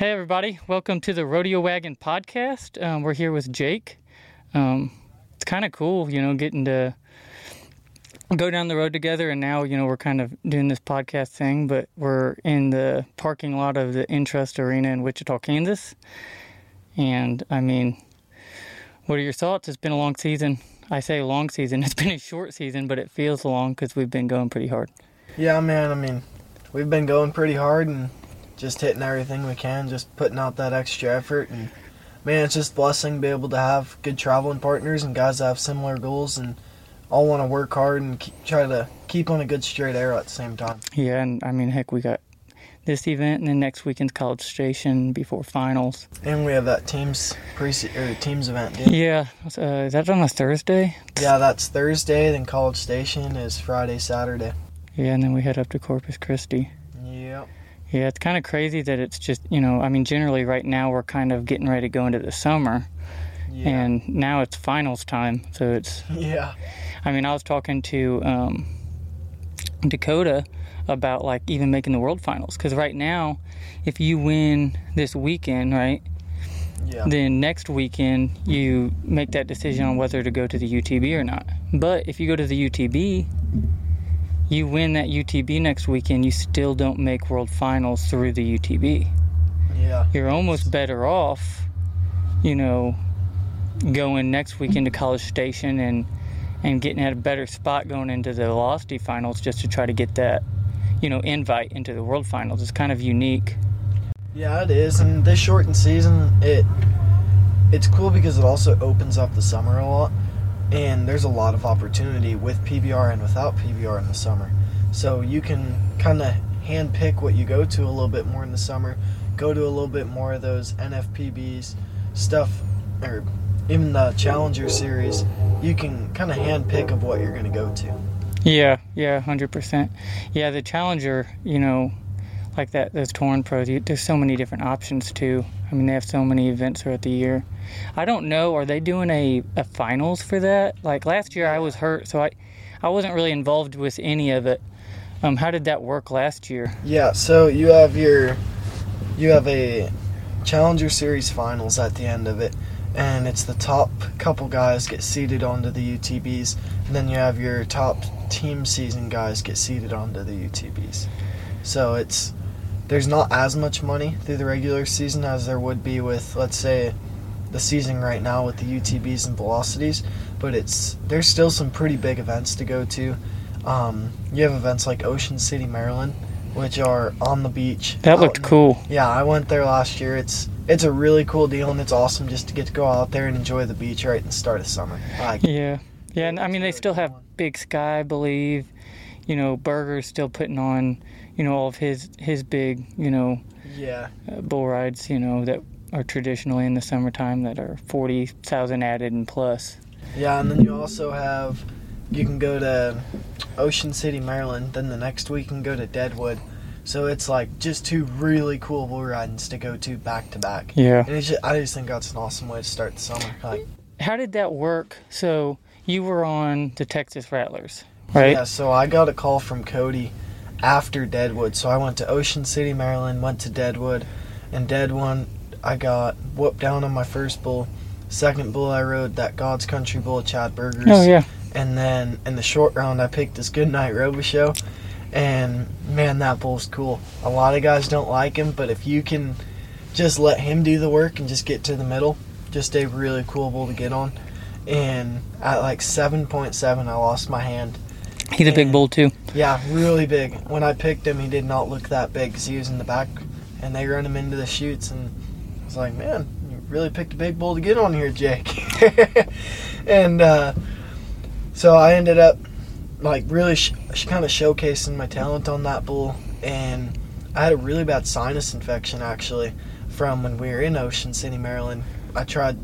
Hey, everybody. Welcome to the Rodeo Wagon podcast. Um, we're here with Jake. Um, it's kind of cool, you know, getting to go down the road together. And now, you know, we're kind of doing this podcast thing, but we're in the parking lot of the Intrust Arena in Wichita, Kansas. And I mean, what are your thoughts? It's been a long season. I say long season. It's been a short season, but it feels long because we've been going pretty hard. Yeah, man. I mean, we've been going pretty hard and just hitting everything we can, just putting out that extra effort. And man, it's just a blessing to be able to have good traveling partners and guys that have similar goals and all want to work hard and keep, try to keep on a good straight arrow at the same time. Yeah, and I mean, heck, we got this event and then next weekend's College Station before finals. And we have that teams pre or teams event. Dude. Yeah, uh, is that on a Thursday? Yeah, that's Thursday. Then College Station is Friday, Saturday. Yeah, and then we head up to Corpus Christi. Yeah, it's kind of crazy that it's just, you know, I mean, generally right now we're kind of getting ready to go into the summer. Yeah. And now it's finals time. So it's, yeah. I mean, I was talking to um, Dakota about like even making the world finals. Because right now, if you win this weekend, right, Yeah. then next weekend you make that decision on whether to go to the UTB or not. But if you go to the UTB, you win that UTB next weekend, you still don't make world finals through the UTB. yeah. You're almost better off, you know, going next weekend to College Station and and getting at a better spot going into the Velocity finals just to try to get that, you know, invite into the world finals. It's kind of unique. Yeah, it is, and this shortened season, it it's cool because it also opens up the summer a lot, and there's a lot of opportunity with PBR and without PBR in the summer. So you can kind of hand pick what you go to a little bit more in the summer, go to a little bit more of those NFPBs stuff, or even the Challenger series. You can kind of hand pick of what you're going to go to. Yeah, yeah, hundred percent. Yeah, the Challenger, you know, like that, those torn pros. You, there's so many different options too. I mean, they have so many events throughout the year. I don't know. Are they doing a, a finals for that? Like last year, I was hurt, so I, I wasn't really involved with any of it. Um, how did that work last year? Yeah, so you have your you have a Challenger Series finals at the end of it, and it's the top couple guys get seeded onto the UTBs, and then you have your top team season guys get seeded onto the UTBs. So it's there's not as much money through the regular season as there would be with let's say the season right now with the UTBs and velocities, but it's there's still some pretty big events to go to. Um, you have events like Ocean City, Maryland, which are on the beach. That looked in- cool. Yeah, I went there last year. It's it's a really cool deal, and it's awesome just to get to go out there and enjoy the beach right in the start of summer. Like, Yeah, yeah. And I mean, they still have. Big Sky, I believe. You know, Berger's still putting on, you know, all of his his big, you know, yeah, uh, bull rides, you know, that are traditionally in the summertime that are 40,000 added and plus. yeah, and then you also have you can go to Ocean City, Maryland. Then the next week you can go to Deadwood. So it's like just two really cool bull ridings to go to back to back. Yeah. And it's just, I just think that's an awesome way to start the summer. Like, How did that work? So you were on the Texas Rattlers, right? Yeah, so I got a call from Cody after Deadwood. So I went to Ocean City, Maryland, went to Deadwood, and Deadwood I got whooped down on my first bull. Second bull I rode that God's Country bull, Chad Berger's. Oh yeah. And then in the short round I picked this Goodnight Robo and man that bull's cool. A lot of guys don't like him, but if you can just let him do the work and just get to the middle, just a really cool bull to get on. And at like 7.7 I lost my hand He's a big bull too. yeah, really big. When I picked him, he did not look that big because he was in the back, and they run him into the chutes, and was like, man, you really picked a big bull to get on here, Jake. and uh, so I ended up like really sh- kind of showcasing my talent on that bull, and I had a really bad sinus infection actually from when we were in Ocean City, Maryland. I tried,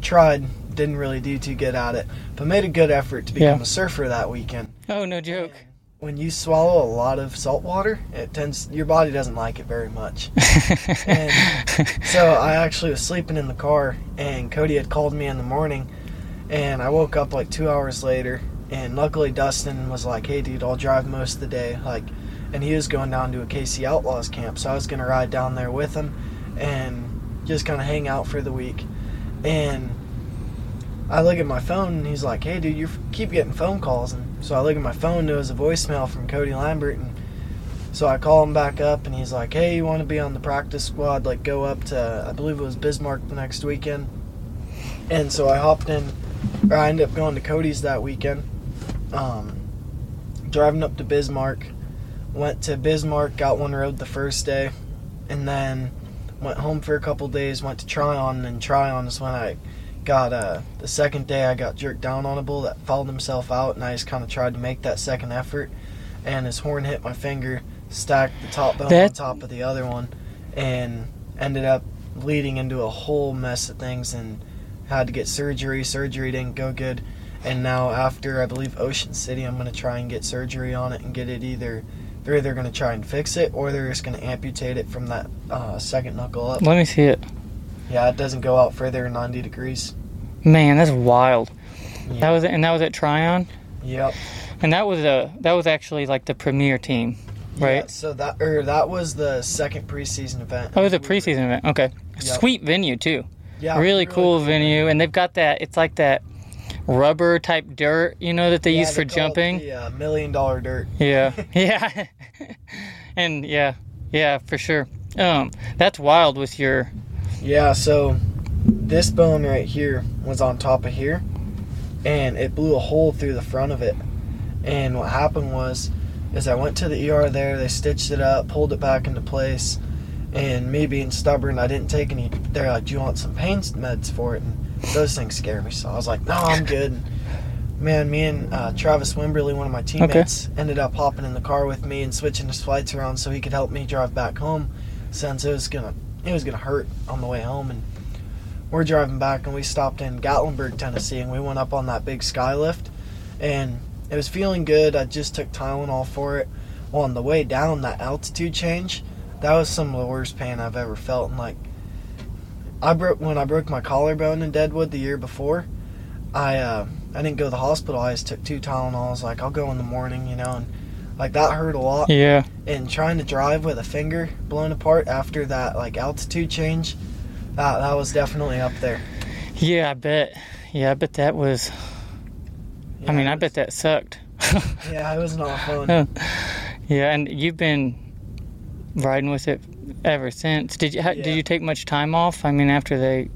tried, didn't really do too good at it, but made a good effort to become Yeah. a surfer that weekend Oh no joke. When you swallow a lot of salt water, it tends your body doesn't like it very much. And so I actually was sleeping in the car, and Cody had called me in the morning, and I woke up like two hours later, and luckily Dustin was like, "Hey, dude, I'll drive most of the day," like, and he was going down to a KC Outlaws camp, so I was gonna ride down there with him, and just kind of hang out for the week. And I look at my phone and he's like, "Hey, dude, you keep getting phone calls." And so I look at my phone, it was a voicemail from Cody Lambert, and so I call him back up, and he's like, "Hey, you want to be on the practice squad? Like, go up to I believe it was Bismarck the next weekend." And so I hopped in, or I ended up going to Cody's that weekend. Um, driving up to Bismarck, went to Bismarck, got one road the first day, and then went home for a couple days. Went to Tryon, and Tryon is when I got uh, the second day I got jerked down on a bull that fouled himself out, and I just kind of tried to make that second effort, and his horn hit my finger, stacked the top bone That- on top of the other one, and ended up leading into a whole mess of things, and had to get surgery. Surgery didn't go good, and now after I believe Ocean City, I'm gonna try and get surgery on it and get it either. They're either gonna try and fix it, or they're just gonna amputate it from that uh, second knuckle up. Let me see it. Yeah, it doesn't go out further than 90 degrees. Man, that's wild. Yeah. That was and that was at Tryon, Yep. and that was a that was actually like the premier team, right? Yeah, so that or that was the second preseason event. Oh, it was a preseason event. Okay, Yep. sweet venue too. Yeah, really, cool, venue, and they've got that. It's like that rubber type dirt, you know, that they Yeah, use for they call it jumping. Yeah, uh, million dollar dirt. Yeah, yeah, and yeah, yeah, for sure. Um, that's wild with your. Yeah, so this bone right here was on top of here, and it blew a hole through the front of it. And what happened was, is I went to the ER there. They stitched it up, pulled it back into place, and me being stubborn, I didn't take any. They're like, "Do you want some pain meds for it?" And those things scare me, so I was like, "No, I'm good." And, Man, me and uh, Travis Wimberly, one of my teammates, ended up hopping in the car with me and switching his flights around so he could help me drive back home, since it was gonna it was gonna hurt on the way home. And we're driving back, and we stopped in Gatlinburg, Tennessee, and we went up on that big sky lift, and it was feeling good. I just took Tylenol for it. Well, on the way down, that altitude change, that was some of the worst pain I've ever felt. And like, I broke when I broke my collarbone in Deadwood the year before. I uh, I didn't go to the hospital. I just took two Tylenols. Like I'll go in the morning, you know, and like that hurt a lot. Yeah, And trying to drive with a finger blown apart after that like altitude change, that that was definitely up there. yeah, I bet. Yeah, I bet that was. I mean, I bet that sucked. Yeah, it was not fun. Yeah, and you've been riding with it ever since. Did you? ha Yeah. Did you take much time off? I mean, after they.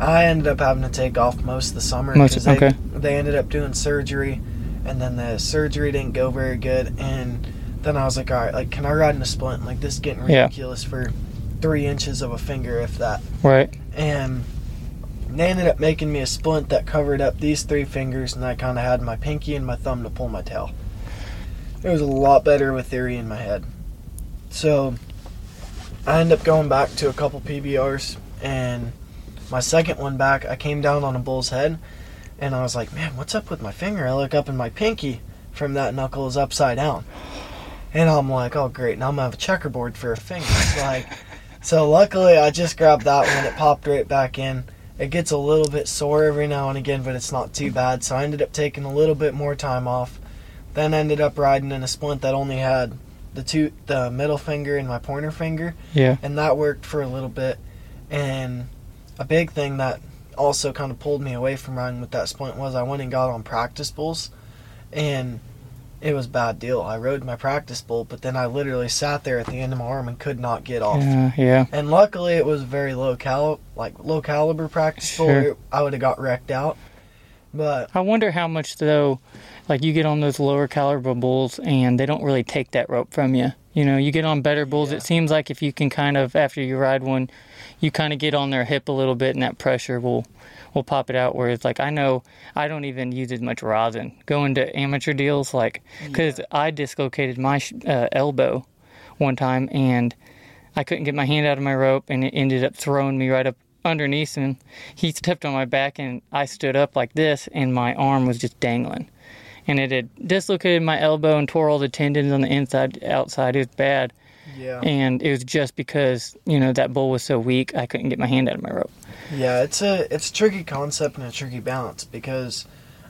I ended up having to take off most of the summer Most- because they, okay. they ended up doing surgery, and then the surgery didn't go very good. And then I was like, all right, like, can I ride in a splint? Like, this is getting Yeah. ridiculous for three inches of a finger, if that. Right. And they ended up making me a splint that covered up these three fingers, and I kind of had my pinky and my thumb to pull my tail. It was a lot better with theory in my head. So I ended up going back to a couple PBRs, and my second one back, I came down on a bull's head, and I was like, man, what's up with my finger? I look up, and my pinky from that knuckle is upside down. And I'm like, oh, great, now I'm gonna have a checkerboard for a finger. like, so luckily, I just grabbed that one. It popped right back in. It gets a little bit sore every now and again, but it's not too bad. So I ended up taking a little bit more time off. Then ended up riding in a splint that only had the two, the middle finger and my pointer finger, Yeah. and that worked for a little bit. And a big thing that also kind of pulled me away from riding with that splint was I went and got on practice bulls, and it was a bad deal. I rode my practice bull, but then I literally sat there at the end of my arm and could not get off. Yeah. Yeah. And luckily, it was very low cal, like low caliber practice bull. Sure. I would have got wrecked out. But I wonder how much though, like you get on those lower caliber bulls and they don't really take that rope from you. You know, you get on better bulls. Yeah. It seems like if you can kind of after you ride one, you kind of get on their hip a little bit, and that pressure will will pop it out. where it's like I know I don't even use as much rosin going to amateur deals, like because I dislocated my uh, elbow one time and I couldn't get my hand out of my rope, and it ended up throwing me right up underneath him. He stepped on my back, and I stood up like this, and my arm was just dangling. And it had dislocated my elbow and tore all the tendons on the inside, outside. It was bad. Yeah, And it was just because, you know, that bull was so weak, I couldn't get my hand out of my rope. yeah, it's a it's a tricky concept and a tricky balance because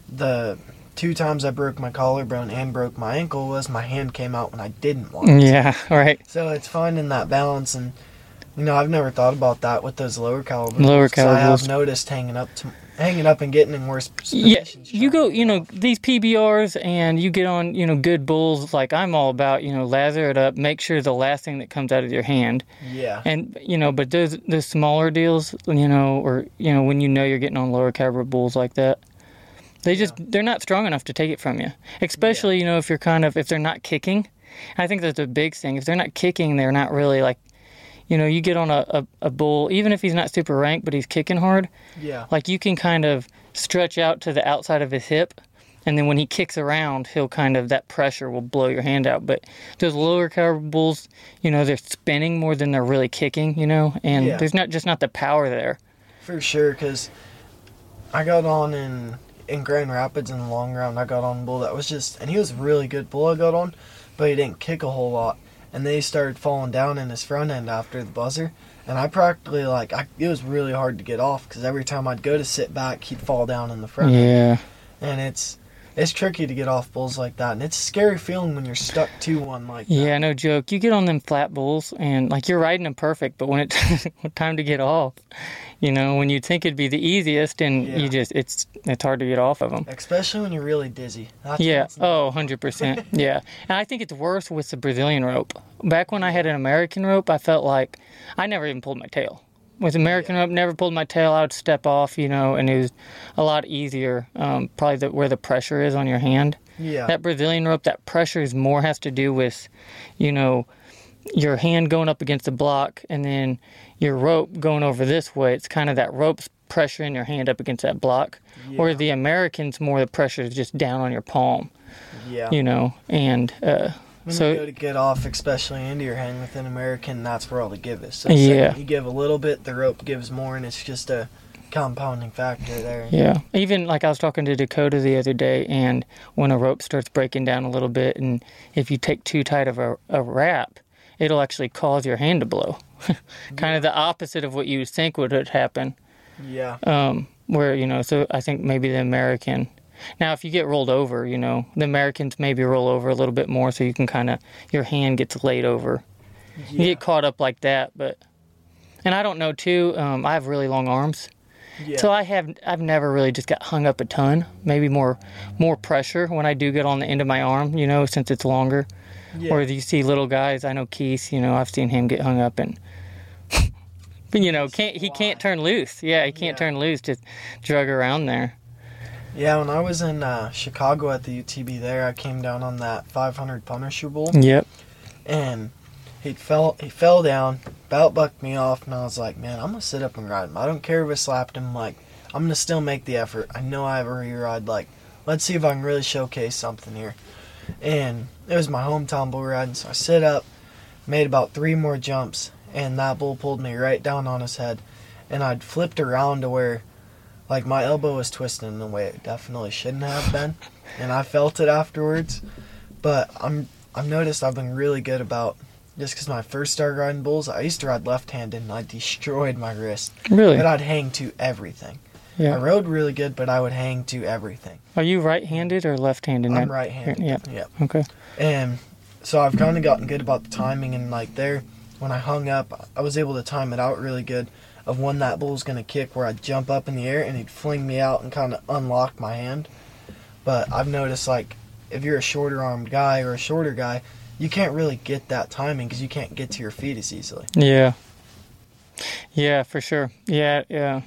the two times I broke my collarbone and broke my ankle was my hand came out when I didn't want. it. Yeah, right. So it's finding that balance and You know, I've never thought about that with those lower caliber. Lower 'cause I have noticed hanging up to hanging up and getting in worse positions. Yeah, you go, you know, these PBRs and you get on, you know, good bulls. Like I'm all about, you know, lather it up, make sure the last thing that comes out of your hand. Yeah. And you know, but those the smaller deals, you know, or you know, when you know you're getting on lower caliber bulls like that, they just they're not strong enough to take it from you. Especially, you know, if you're kind of if they're not kicking. I think that's a big thing. If they're not kicking, they're not really like, you know, you get on a, a, a bull, even if he's not super ranked, but he's kicking hard Yeah. like you can kind of stretch out to the outside of his hip and then when he kicks around he'll kind of that pressure will blow your hand out but those lower caliber bulls you know they're spinning more than they're really kicking you know and Yeah. there's not just not the power there For sure, because I got on in in Grand Rapids in the long round. I got on a bull that was just, and he was a really good bull I got on, but he didn't kick a whole lot. And they started falling down in his front end after the buzzer, and I practically like, I, it was really hard to get off because every time I'd go to sit back, he'd fall down in the front. end. yeah And it's it's tricky to get off bulls like that, and it's a scary feeling when you're stuck to one like that. yeah no joke you get on them flat bulls and like you're riding them perfect but when it's time to get off you know when you think it'd be the easiest and Yeah. you just it's it's hard to get off of them Especially when you're really dizzy. Yeah. Oh, 100%. yeah. And I think it's worse with the Brazilian rope. Back when I had an American rope, I felt like I never even pulled my tail. With American rope, never pulled my tail. I would step off, you know, and it was a lot easier. Um, probably the, where the pressure is on your hand. Yeah. That Brazilian rope, that pressure is more has to do with, you know, your hand going up against the block and then your rope going over this way. It's kind of that rope's pressuring your hand up against that block. Or the Americans, more the pressure is just down on your palm yeah. you know, and uh, so you go to get off, especially into your hand with an American, that's where all the give is. So Yeah. you give a little bit, the rope gives more, and it's just a compounding factor there. yeah, even like I was talking to Dakota the other day, and when a rope starts breaking down a little bit, and if you take too tight of a, a wrap, it'll actually cause your hand to blow. kind of the opposite of what you think would happen. Yeah. Um, where you know, so I think maybe the American. Now, if you get rolled over, you know, the Americans maybe roll over a little bit more, so you can kind of your hand gets laid over. You get caught up like that, but and I don't know too. Um, I have really long arms. Yeah. So I have I've never really just got hung up a ton. Maybe more more pressure when I do get on the end of my arm, you know, since it's longer. yeah. Or you see little guys, I know Keith, you know, I've seen him get hung up and but you know, can't he can't turn loose. Yeah, he can't Yeah. turn loose, just drug around there. Yeah, when I was in uh, Chicago at the UTB there, I came down on that 500 Punisher Yep. and he fell he fell down, about bucked me off, and I was like, man, I'm gonna sit up and ride him. I don't care if I slapped him. Like, I'm gonna still make the effort. I know I have a rear ride. Like, let's see if I can really showcase something here. And it was my hometown bull riding, so I sit up, made about three more jumps, and that bull pulled me right down on his head, and I'd flipped around to where like my elbow was twisting in a way it definitely shouldn't have been, and I felt it afterwards. But I'm I've noticed I've been really good about just because my first started riding bulls, I used to ride left-handed and I destroyed my wrist, Really? but I'd hang to everything. Yeah. I rode really good, but I would hang to everything. Are you right-handed or left-handed? I'm right-handed. Yeah. Yep. Okay. And so I've kind of gotten good about the timing and like there, when I hung up, I was able to time it out really good of when that bull was going to kick where I'd jump up in the air and he'd fling me out and kind of unlock my hand. But I've noticed like if you're a shorter armed guy or a shorter guy, you can't really get that timing because you can't get to your feet as easily. Yeah. Yeah, for sure. Yeah, yeah.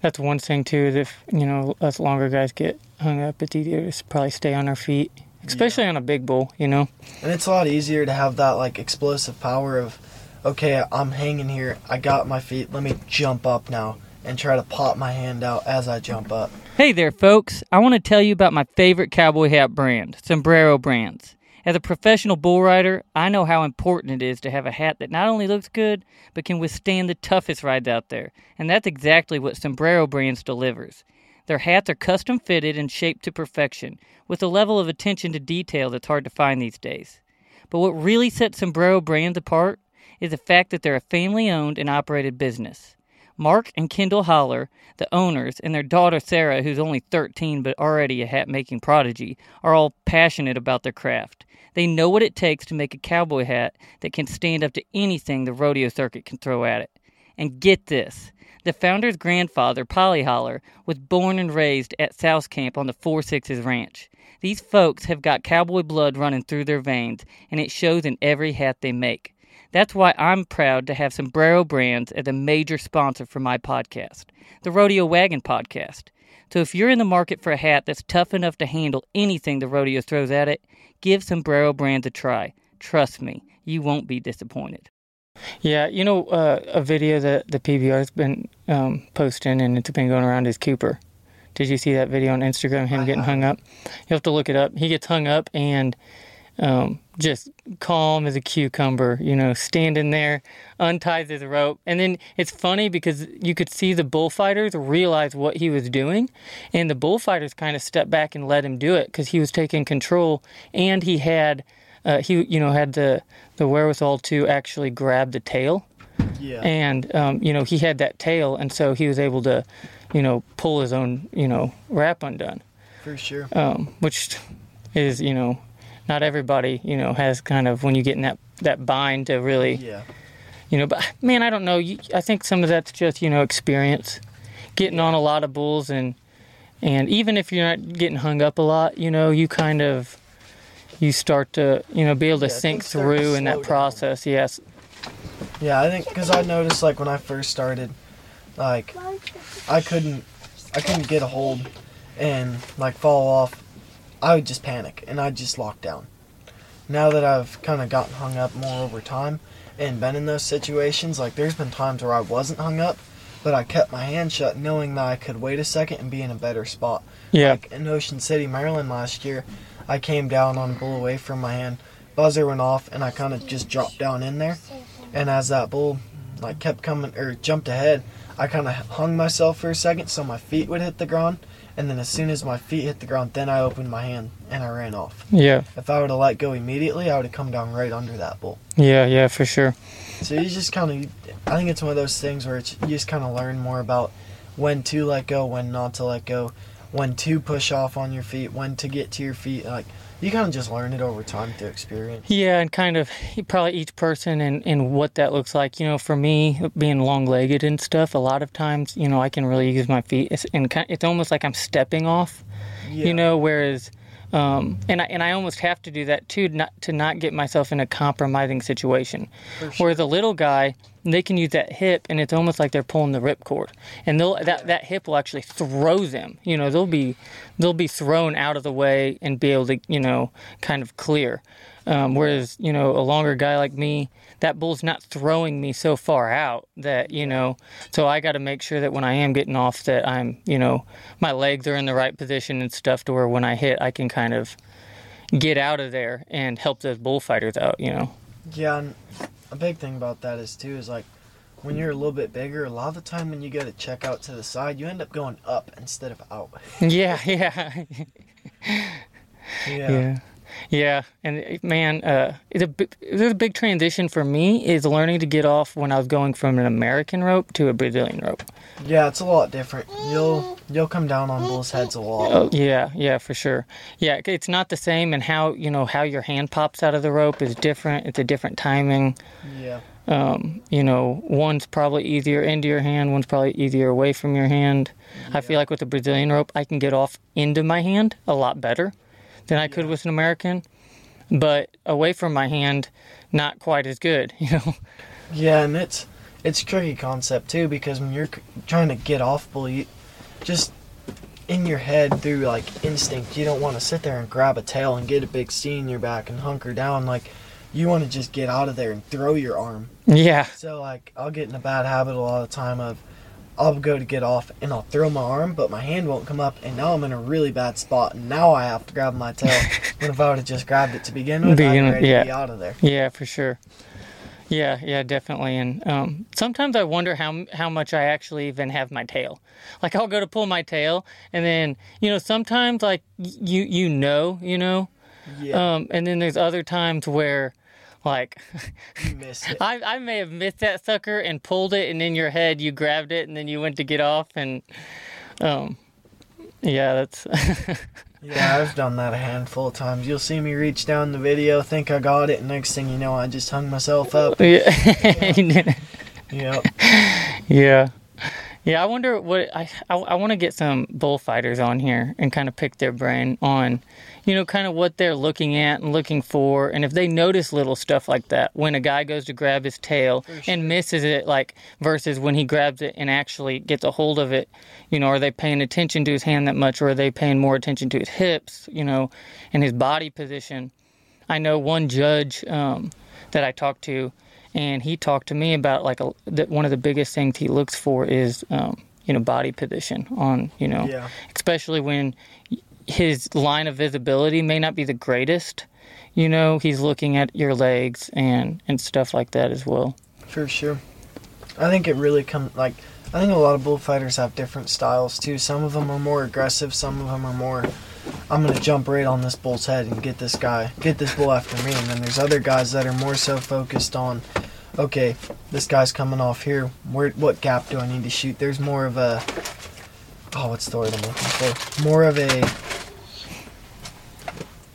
That's one thing too. Is if you know us longer guys get hung up, it's easier to probably stay on our feet, especially on a big bull. You know. And it's a lot easier to have that like explosive power of, okay, I'm hanging here, I got my feet, let me jump up now and try to pop my hand out as I jump up. Hey there, folks. I want to tell you about my favorite cowboy hat brand, Sombrero Brands. As a professional bull rider, I know how important it is to have a hat that not only looks good, but can withstand the toughest rides out there. And that's exactly what Sombrero Brands delivers. Their hats are custom fitted and shaped to perfection, with a level of attention to detail that's hard to find these days. But what really sets Sombrero Brands apart is the fact that they're a family owned and operated business. Mark and Kendall Holler, the owners, and their daughter Sarah, who's only 13 but already a hat making prodigy, are all passionate about their craft. They know what it takes to make a cowboy hat that can stand up to anything the rodeo circuit can throw at it. And get this the founder's grandfather, Polly Holler, was born and raised at South Camp on the Four Sixes Ranch. These folks have got cowboy blood running through their veins, and it shows in every hat they make. That's why I'm proud to have Sombrero Brands as a major sponsor for my podcast, the Rodeo Wagon Podcast. So if you're in the market for a hat that's tough enough to handle anything the rodeo throws at it, give Sombrero Brands a try. Trust me, you won't be disappointed. Yeah, you know, uh, a video that the PBR's been um, posting and it's been going around is Cooper. Did you see that video on Instagram? Him getting hung up. You have to look it up. He gets hung up and um, just calm as a cucumber, you know, standing there, unties his rope. And then it's funny because you could see the bullfighters realize what he was doing. And the bullfighters kind of stepped back and let him do it because he was taking control and he had. Uh, he, you know, had the the wherewithal to actually grab the tail, Yeah. and um, you know he had that tail, and so he was able to, you know, pull his own, you know, wrap undone for sure. um, which is you know not everybody you know has kind of when you get in that that bind to really Yeah. you know but man i don't know you, i think some of that's just you know experience getting on a lot of bulls and and even if you're not getting hung up a lot you know you kind of you start to you know be able to Yeah, think start to through in that down. process yes Yeah, I think because I noticed like when I first started, like I couldn't, I couldn't get a hold and like fall off. I would just panic and I'd just lock down. Now that I've kind of gotten hung up more over time and been in those situations, like there's been times where I wasn't hung up, but I kept my hand shut, knowing that I could wait a second and be in a better spot. yeah Like in Ocean City, Maryland last year, I came down on a bull away from my hand. Buzzer went off, and I kind of just dropped down in there. And as that bull like kept coming or jumped ahead, I kind of hung myself for a second so my feet would hit the ground. And then as soon as my feet hit the ground, then I opened my hand and I ran off. yeah If I would have let go immediately, I would have come down right under that bull. yeah yeah for sure So you just kind of, I think it's one of those things where it's, you just kind of learn more about when to let go, when not to let go, when to push off on your feet, when to get to your feet. Like you kind of just learn it over time through experience. Yeah, and kind of probably each person and, and what that looks like. You know, for me, being long legged and stuff, a lot of times, you know, I can really use my feet. It's, and kind of, it's almost like I'm stepping off, Yeah. you know, whereas, um, and, I, and I almost have to do that too, not, to not get myself in a compromising situation. Sure. Whereas a little guy, they can use that hip, and it's almost like they're pulling the ripcord, and they'll that, that hip will actually throw them. You know, they'll be they'll be thrown out of the way and be able to you know kind of clear. Um, whereas you know a longer guy like me, that bull's not throwing me so far out that you know. So I got to make sure that when I am getting off, that I'm you know my legs are in the right position and stuff to where when I hit, I can kind of get out of there and help those bullfighters out. You know. Yeah, and a big thing about that is too is like when you're a little bit bigger, a lot of the time when you go to check out to the side, you end up going up instead of out. Yeah, yeah. Yeah. Yeah. Yeah, and uh, man, uh, it's a a big transition for me is learning to get off when I was going from an American rope to a Brazilian rope. Yeah, it's a lot different. You'll you'll come down on bulls' heads a lot. Oh, yeah, yeah, for sure. Yeah, it's not the same, and how you know how your hand pops out of the rope is different. It's a different timing. Yeah. Um, you know, one's probably easier into your hand, one's probably easier away from your hand. I feel like with the Brazilian rope, I can get off into my hand a lot better than I could with an American, but away from my hand, not quite as good. You know. Yeah, and it's it's a tricky concept too because when you're trying to get off bull, you just in your head through like instinct, you don't want to sit there and grab a tail and get a big C in your back and hunker down. Like you want to just get out of there and throw your arm. Yeah. So like I'll get in a bad habit a lot of time of I'll go to get off and I'll throw my arm, but my hand won't come up, and now I'm in a really bad spot, and now I have to grab my tail. when if I would have just grabbed it to begin with, I'd Begin be with- yeah. be out of there. Yeah, for sure. Yeah, yeah, definitely. And um, sometimes I wonder how how much I actually even have my tail. Like I'll go to pull my tail, and then you know sometimes like y- you you know you know, Yeah, um, and then there's other times where like you missed it. I I may have missed that sucker and pulled it, and in your head you grabbed it, and then you went to get off, and um, Yeah, that's Yeah, I've done that a handful of times. You'll see me reach down the video, think I got it, next thing you know, I just hung myself up. yeah. Yep. Yeah. Yeah, I wonder what I I, I want to get some bullfighters on here and kind of pick their brain on, you know, kind of what they're looking at and looking for, and if they notice little stuff like that when a guy goes to grab his tail and misses it, like versus when he grabs it and actually gets a hold of it, you know, are they paying attention to his hand that much, or are they paying more attention to his hips, you know, and his body position? I know one judge um, that I talked to and he talked to me about like a, that one of the biggest things he looks for is um, you know body position on you know Yeah. especially when his line of visibility may not be the greatest you know he's looking at your legs and and stuff like that as well For sure. I think it really comes like I think a lot of bullfighters have different styles too. Some of them are more aggressive. Some of them are more. I'm gonna jump right on this bull's head and get this guy, get this bull after me. And then there's other guys that are more so focused on, okay, this guy's coming off here. Where, what gap do I need to shoot? There's more of a, oh, what's the word I'm looking for? More of a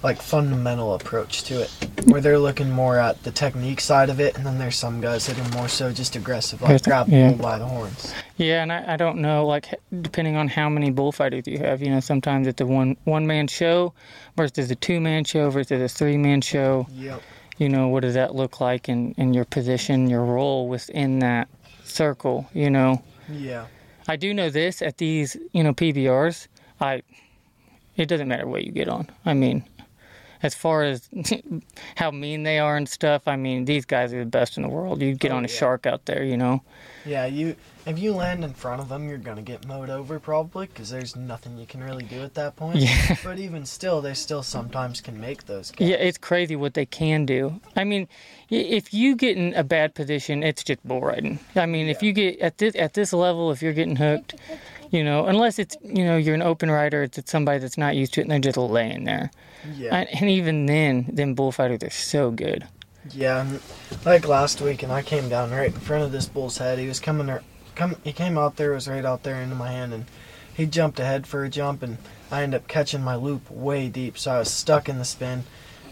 like fundamental approach to it, where they're looking more at the technique side of it, and then there's some guys that are more so just aggressive, like Yes, grab yeah. by the horns. yeah and I, I don't know like depending on how many bullfighters you have you know sometimes it's a one one man show versus a two man show versus a three man show Yep. you know what does that look like in in your position your role within that circle you know Yeah. I do know this at these, you know, PBRs. I, it doesn't matter what you get on. I mean, as far as how mean they are and stuff. I mean, these guys are the best in the world. You get Oh, on a yeah. shark out there, you know. Yeah, you if you land in front of them, you're gonna get mowed over probably because there's nothing you can really do at that point. Yeah. But even still, they still sometimes can make those. Yeah, it's crazy what they can do. I mean, if you get in a bad position, it's just bull riding. I mean, if you get at this at this level, if you're getting hooked, you know, unless it's you know you're an open rider, it's, it's somebody that's not used to it and they're just laying there. yeah, And, and even then, them bullfighters are so good. yeah. Like last week, and I came down right in front of this bull's head. He was coming, there- come. He came out there, was right out there into my hand, and he jumped ahead for a jump, and I ended up catching my loop way deep, so I was stuck in the spin,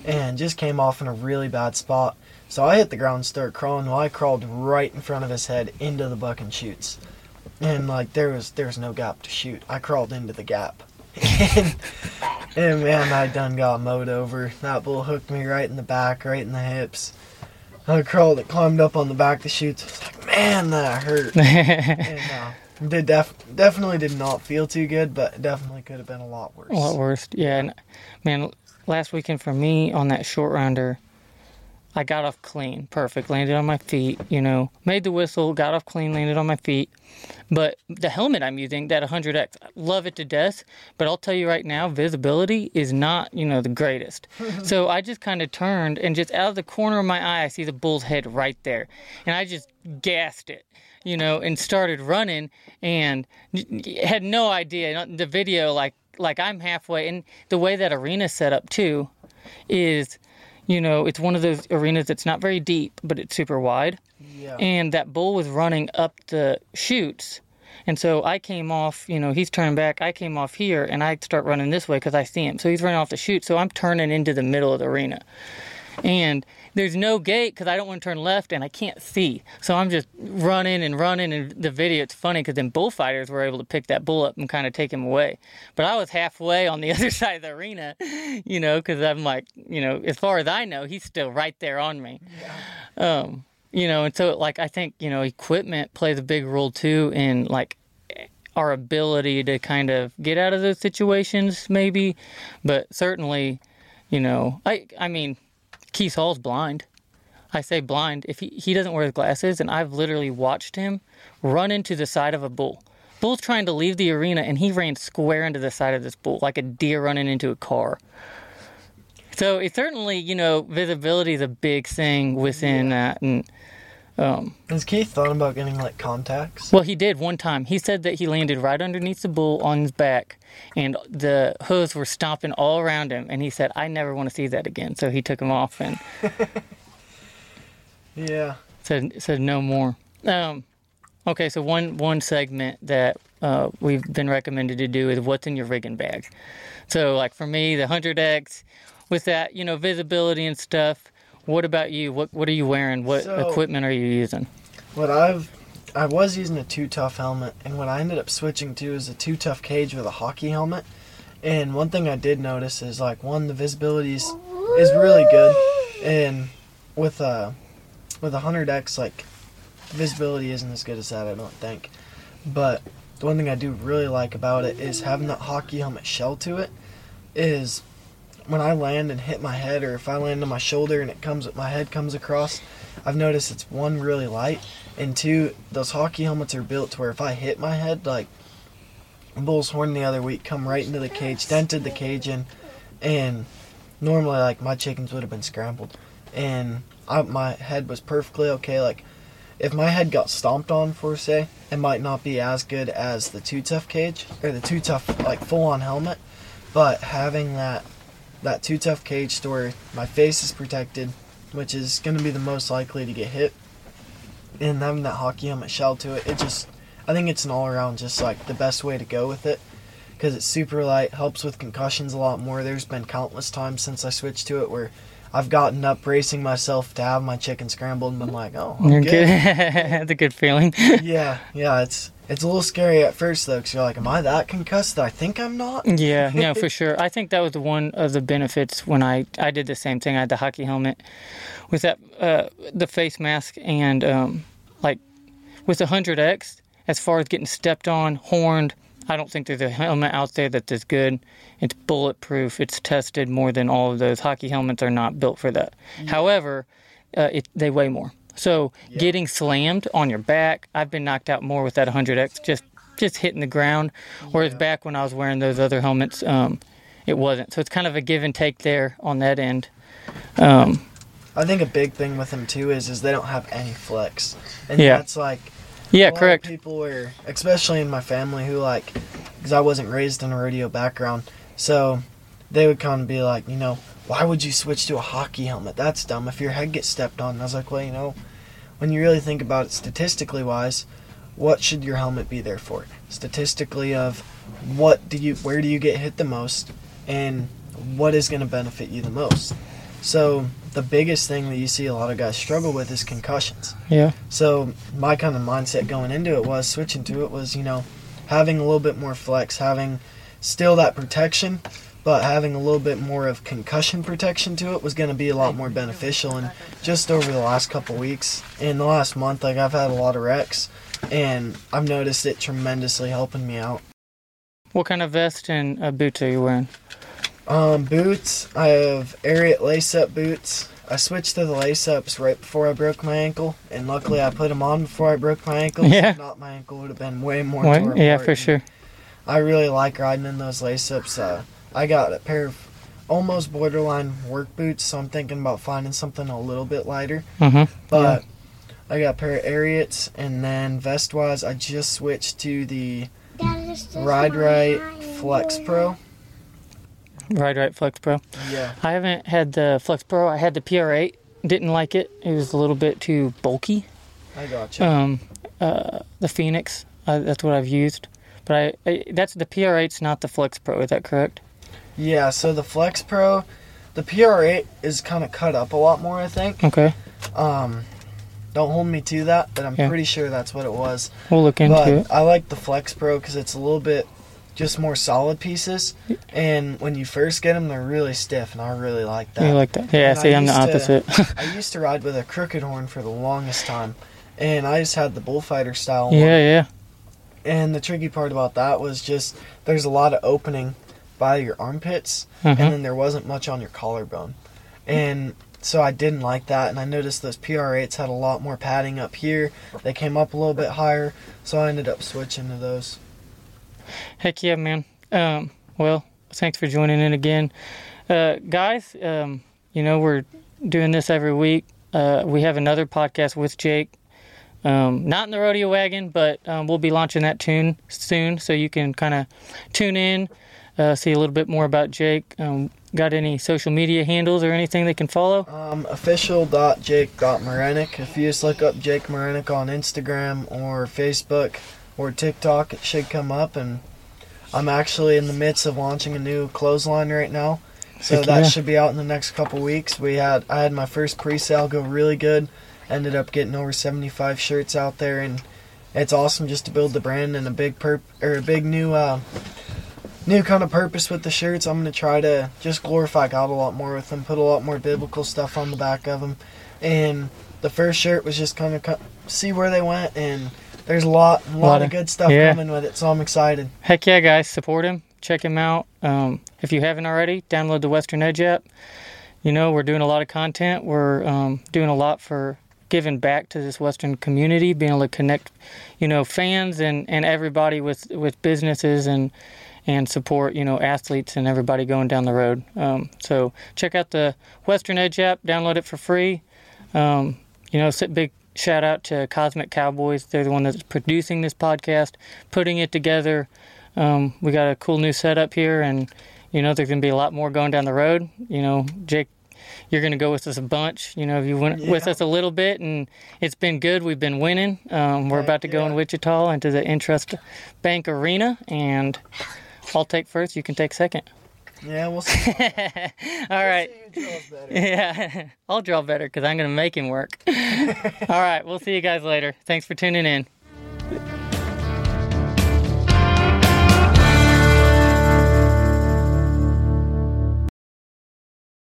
and just came off in a really bad spot. So I hit the ground, and started crawling. Well, I crawled right in front of his head into the buck and shoots, and like there was there was no gap to shoot. I crawled into the gap. and, and man, I done got mowed over. That bull hooked me right in the back, right in the hips. I crawled, it climbed up on the back of the chutes. I was like, man, that hurt. and uh, did def- definitely did not feel too good, but definitely could have been a lot worse. A lot worse. Yeah, and man, last weekend for me on that short rounder, I got off clean, perfect, landed on my feet. You know, made the whistle, got off clean, landed on my feet. But the helmet I'm using, that 100X, I love it to death. But I'll tell you right now, visibility is not, you know, the greatest. so I just kind of turned and just out of the corner of my eye, I see the bull's head right there, and I just gassed it you know, and started running and had no idea. The video, like, like I'm halfway, and the way that arena's set up too, is, you know, it's one of those arenas that's not very deep, but it's super wide. yeah. And that bull was running up the chutes. And so I came off, you know, he's turning back. I came off here and I start running this way because I see him. So he's running off the chute. So I'm turning into the middle of the arena. And there's no gate because I don't want to turn left and I can't see. So I'm just running and running. And the video, it's funny because then bullfighters were able to pick that bull up and kind of take him away. But I was halfway on the other side of the arena, you know, because I'm like, you know, as far as I know, he's still right there on me. Um, you know, and so like I think, you know, equipment plays a big role too in like our ability to kind of get out of those situations maybe. But certainly, you know, I I mean, Keith Hall's blind. I say blind. If he, he doesn't wear his glasses, and I've literally watched him run into the side of a bull. Bull's trying to leave the arena, and he ran square into the side of this bull, like a deer running into a car. So it's certainly, you know, visibility is a big thing within that. And Has Keith thought about getting like contacts? well, he did one time. He said that he landed right underneath the bull on his back, and the hooves were stomping all around him. And he said, "I never want to see that again." So he took them off and Yeah. said said no more. Um, okay, so one one segment that uh, we've been recommended to do is what's in your rigging bag. So, like for me, the 100X, with that, you know, visibility and stuff. What about you? What What are you wearing? What So- equipment are you using? What I've I was using a two tough helmet, and what I ended up switching to is a two tough cage with a hockey helmet. And one thing I did notice is like one, the visibility is, is really good, and with a with a hundred X like visibility isn't as good as that I don't think. But the one thing I do really like about it is having that hockey helmet shell to it. Is when I land and hit my head, or if I land on my shoulder and it comes, my head comes across, I've noticed it's one really light, and two, those hockey helmets are built to where if I hit my head, like Bull's horn the other week, come right into the cage, dented the cage in, and normally like my chickens would have been scrambled, and I, my head was perfectly okay. Like if my head got stomped on for say, it might not be as good as the two tough cage or the two tough like full on helmet, but having that that two tough cage story. my face is protected, which is going to be the most likely to get hit, and having that hockey helmet shell to it, it just I think it's an all around just like the best way to go with it because it's super light, helps with concussions a lot more. There's been countless times since I switched to it where I've gotten up bracing myself to have my chicken scrambled and been like, oh, I'm You're good. good. That's a good feeling. yeah, yeah, it's it's a little scary at first though, because you're like, am I that concussed? I think I'm not. Yeah, no, for sure. I think that was one of the benefits when I I did the same thing. I had the hockey helmet with that uh, the face mask and um, like with the hundred X. As far as getting stepped on, horned, I don't think there's a helmet out there that's as good. It's bulletproof. It's tested more than all of those. Hockey helmets are not built for that. However, uh, it, they weigh more. So Yeah. getting slammed on your back, I've been knocked out more with that 100X just just hitting the ground. Whereas Yeah. back when I was wearing those other helmets, um, it wasn't. So it's kind of a give and take there on that end. Um, I think a big thing with them too is is they don't have any flex, and Yeah. that's like yeah, a lot of correct. people were, especially in my family, who like, because I wasn't raised in a rodeo background, so they would kind of be like, you know, why would you switch to a hockey helmet? That's dumb. If your head gets stepped on, and I was like, well, you know, when you really think about it statistically wise, what should your helmet be there for? Statistically, of what do you, where do you get hit the most, and what is going to benefit you the most. So the biggest thing that you see a lot of guys struggle with is concussions. Yeah. So my kind of mindset going into it was switching to it was you know having a little bit more flex, having still that protection, but having a little bit more of concussion protection to it was going to be a lot more beneficial. And just over the last couple weeks, in the last month, like I've had a lot of wrecks, and I've noticed it tremendously helping me out. What kind of vest and uh, boots are you wearing? Um, boots. I have Ariat lace-up boots. I switched to the lace-ups right before I broke my ankle, and luckily I put them on before I broke my ankle. Yeah. If not, my ankle would have been way more. Yeah, for sure. I really like riding in those lace-ups. Uh, I got a pair of almost borderline work boots, so I'm thinking about finding something a little bit lighter. hmm But I got a pair of Ariats, and then vest-wise, I just switched to the Ride Right Flex Pro. Ride Right Flex Pro. Yeah. I haven't had the Flex Pro. I had the PR8. Didn't like it. It was a little bit too bulky. I gotcha. Um, uh, the Phoenix. Uh, that's what I've used. But I, I that's the PR8's not the Flex Pro. Is that correct? Yeah, so the Flex Pro, the PR8 is kind of cut up a lot more, I think. Okay, Um, don't hold me to that, but I'm Yeah. pretty sure that's what it was. we'll look into But it. I like the Flex Pro because it's a little bit just more solid pieces, and when you first get them, they're really stiff, and I really like that. You like that? Yeah. And I See, I'm the used to- opposite. I used to ride with a crooked horn for the longest time, and I just had the bullfighter style one. yeah, yeah. And the tricky part about that was just there's a lot of opening by your armpits, Mhm. and then there wasn't much on your collarbone. And so I didn't like that, and I noticed those PR8s had a lot more padding up here. They came up a little bit higher, so I ended up switching to those. Heck yeah, man. Um, well, thanks for joining in again. Uh, guys, um, you know, we're doing this every week. Uh, we have another podcast with Jake. Um, not in the rodeo wagon, but um, we'll be launching that tune soon, so you can kind of tune in, uh, see a little bit more about Jake. Um, got any social media handles or anything they can follow? Um, official.jake.morinec. If you just look up Jake Morinec on Instagram or Facebook, or TikTok, it should come up. And I'm actually in the midst of launching a new clothesline right now, so Heck that yeah. should be out in the next couple weeks. We had I had my first pre-sale go really good. Ended up getting over 75 shirts out there, and it's awesome just to build the brand and a big perp or a big new uh, new kind of purpose with the shirts. I'm gonna try to just glorify God a lot more with them, put a lot more biblical stuff on the back of them, and the first shirt was just kind of see where they went, and there's a lot, a lot, Lot of of- good stuff yeah. coming with it. So I'm excited. Heck yeah, guys, support him. Check him out. Um, if you haven't already, download the Western Edge app. You know, we're doing a lot of content. We're um, doing a lot for giving back to this Western community, being able to connect, you know, fans and, and everybody with, with businesses and and support, you know, athletes and everybody going down the road. Um, so check out the Western Edge app. Download it for free. Um, you know, big shout out to Cosmic Cowboys. They're the one that's producing this podcast, putting it together. Um, we got a cool new setup here, and you know, there's gonna be a lot more going down the road. You know, Jake, you're gonna go with us a bunch. You know, you went with us a little bit, and it's been good. We've been winning. Um, we're about to go in. Wichita into the Intrust Bank Arena, and I'll take first. You can take second. Yeah, we'll see. All right. See who draws better. Yeah, I'll draw better because I'm going to make him work. All right, we'll see you guys later. Thanks for tuning in.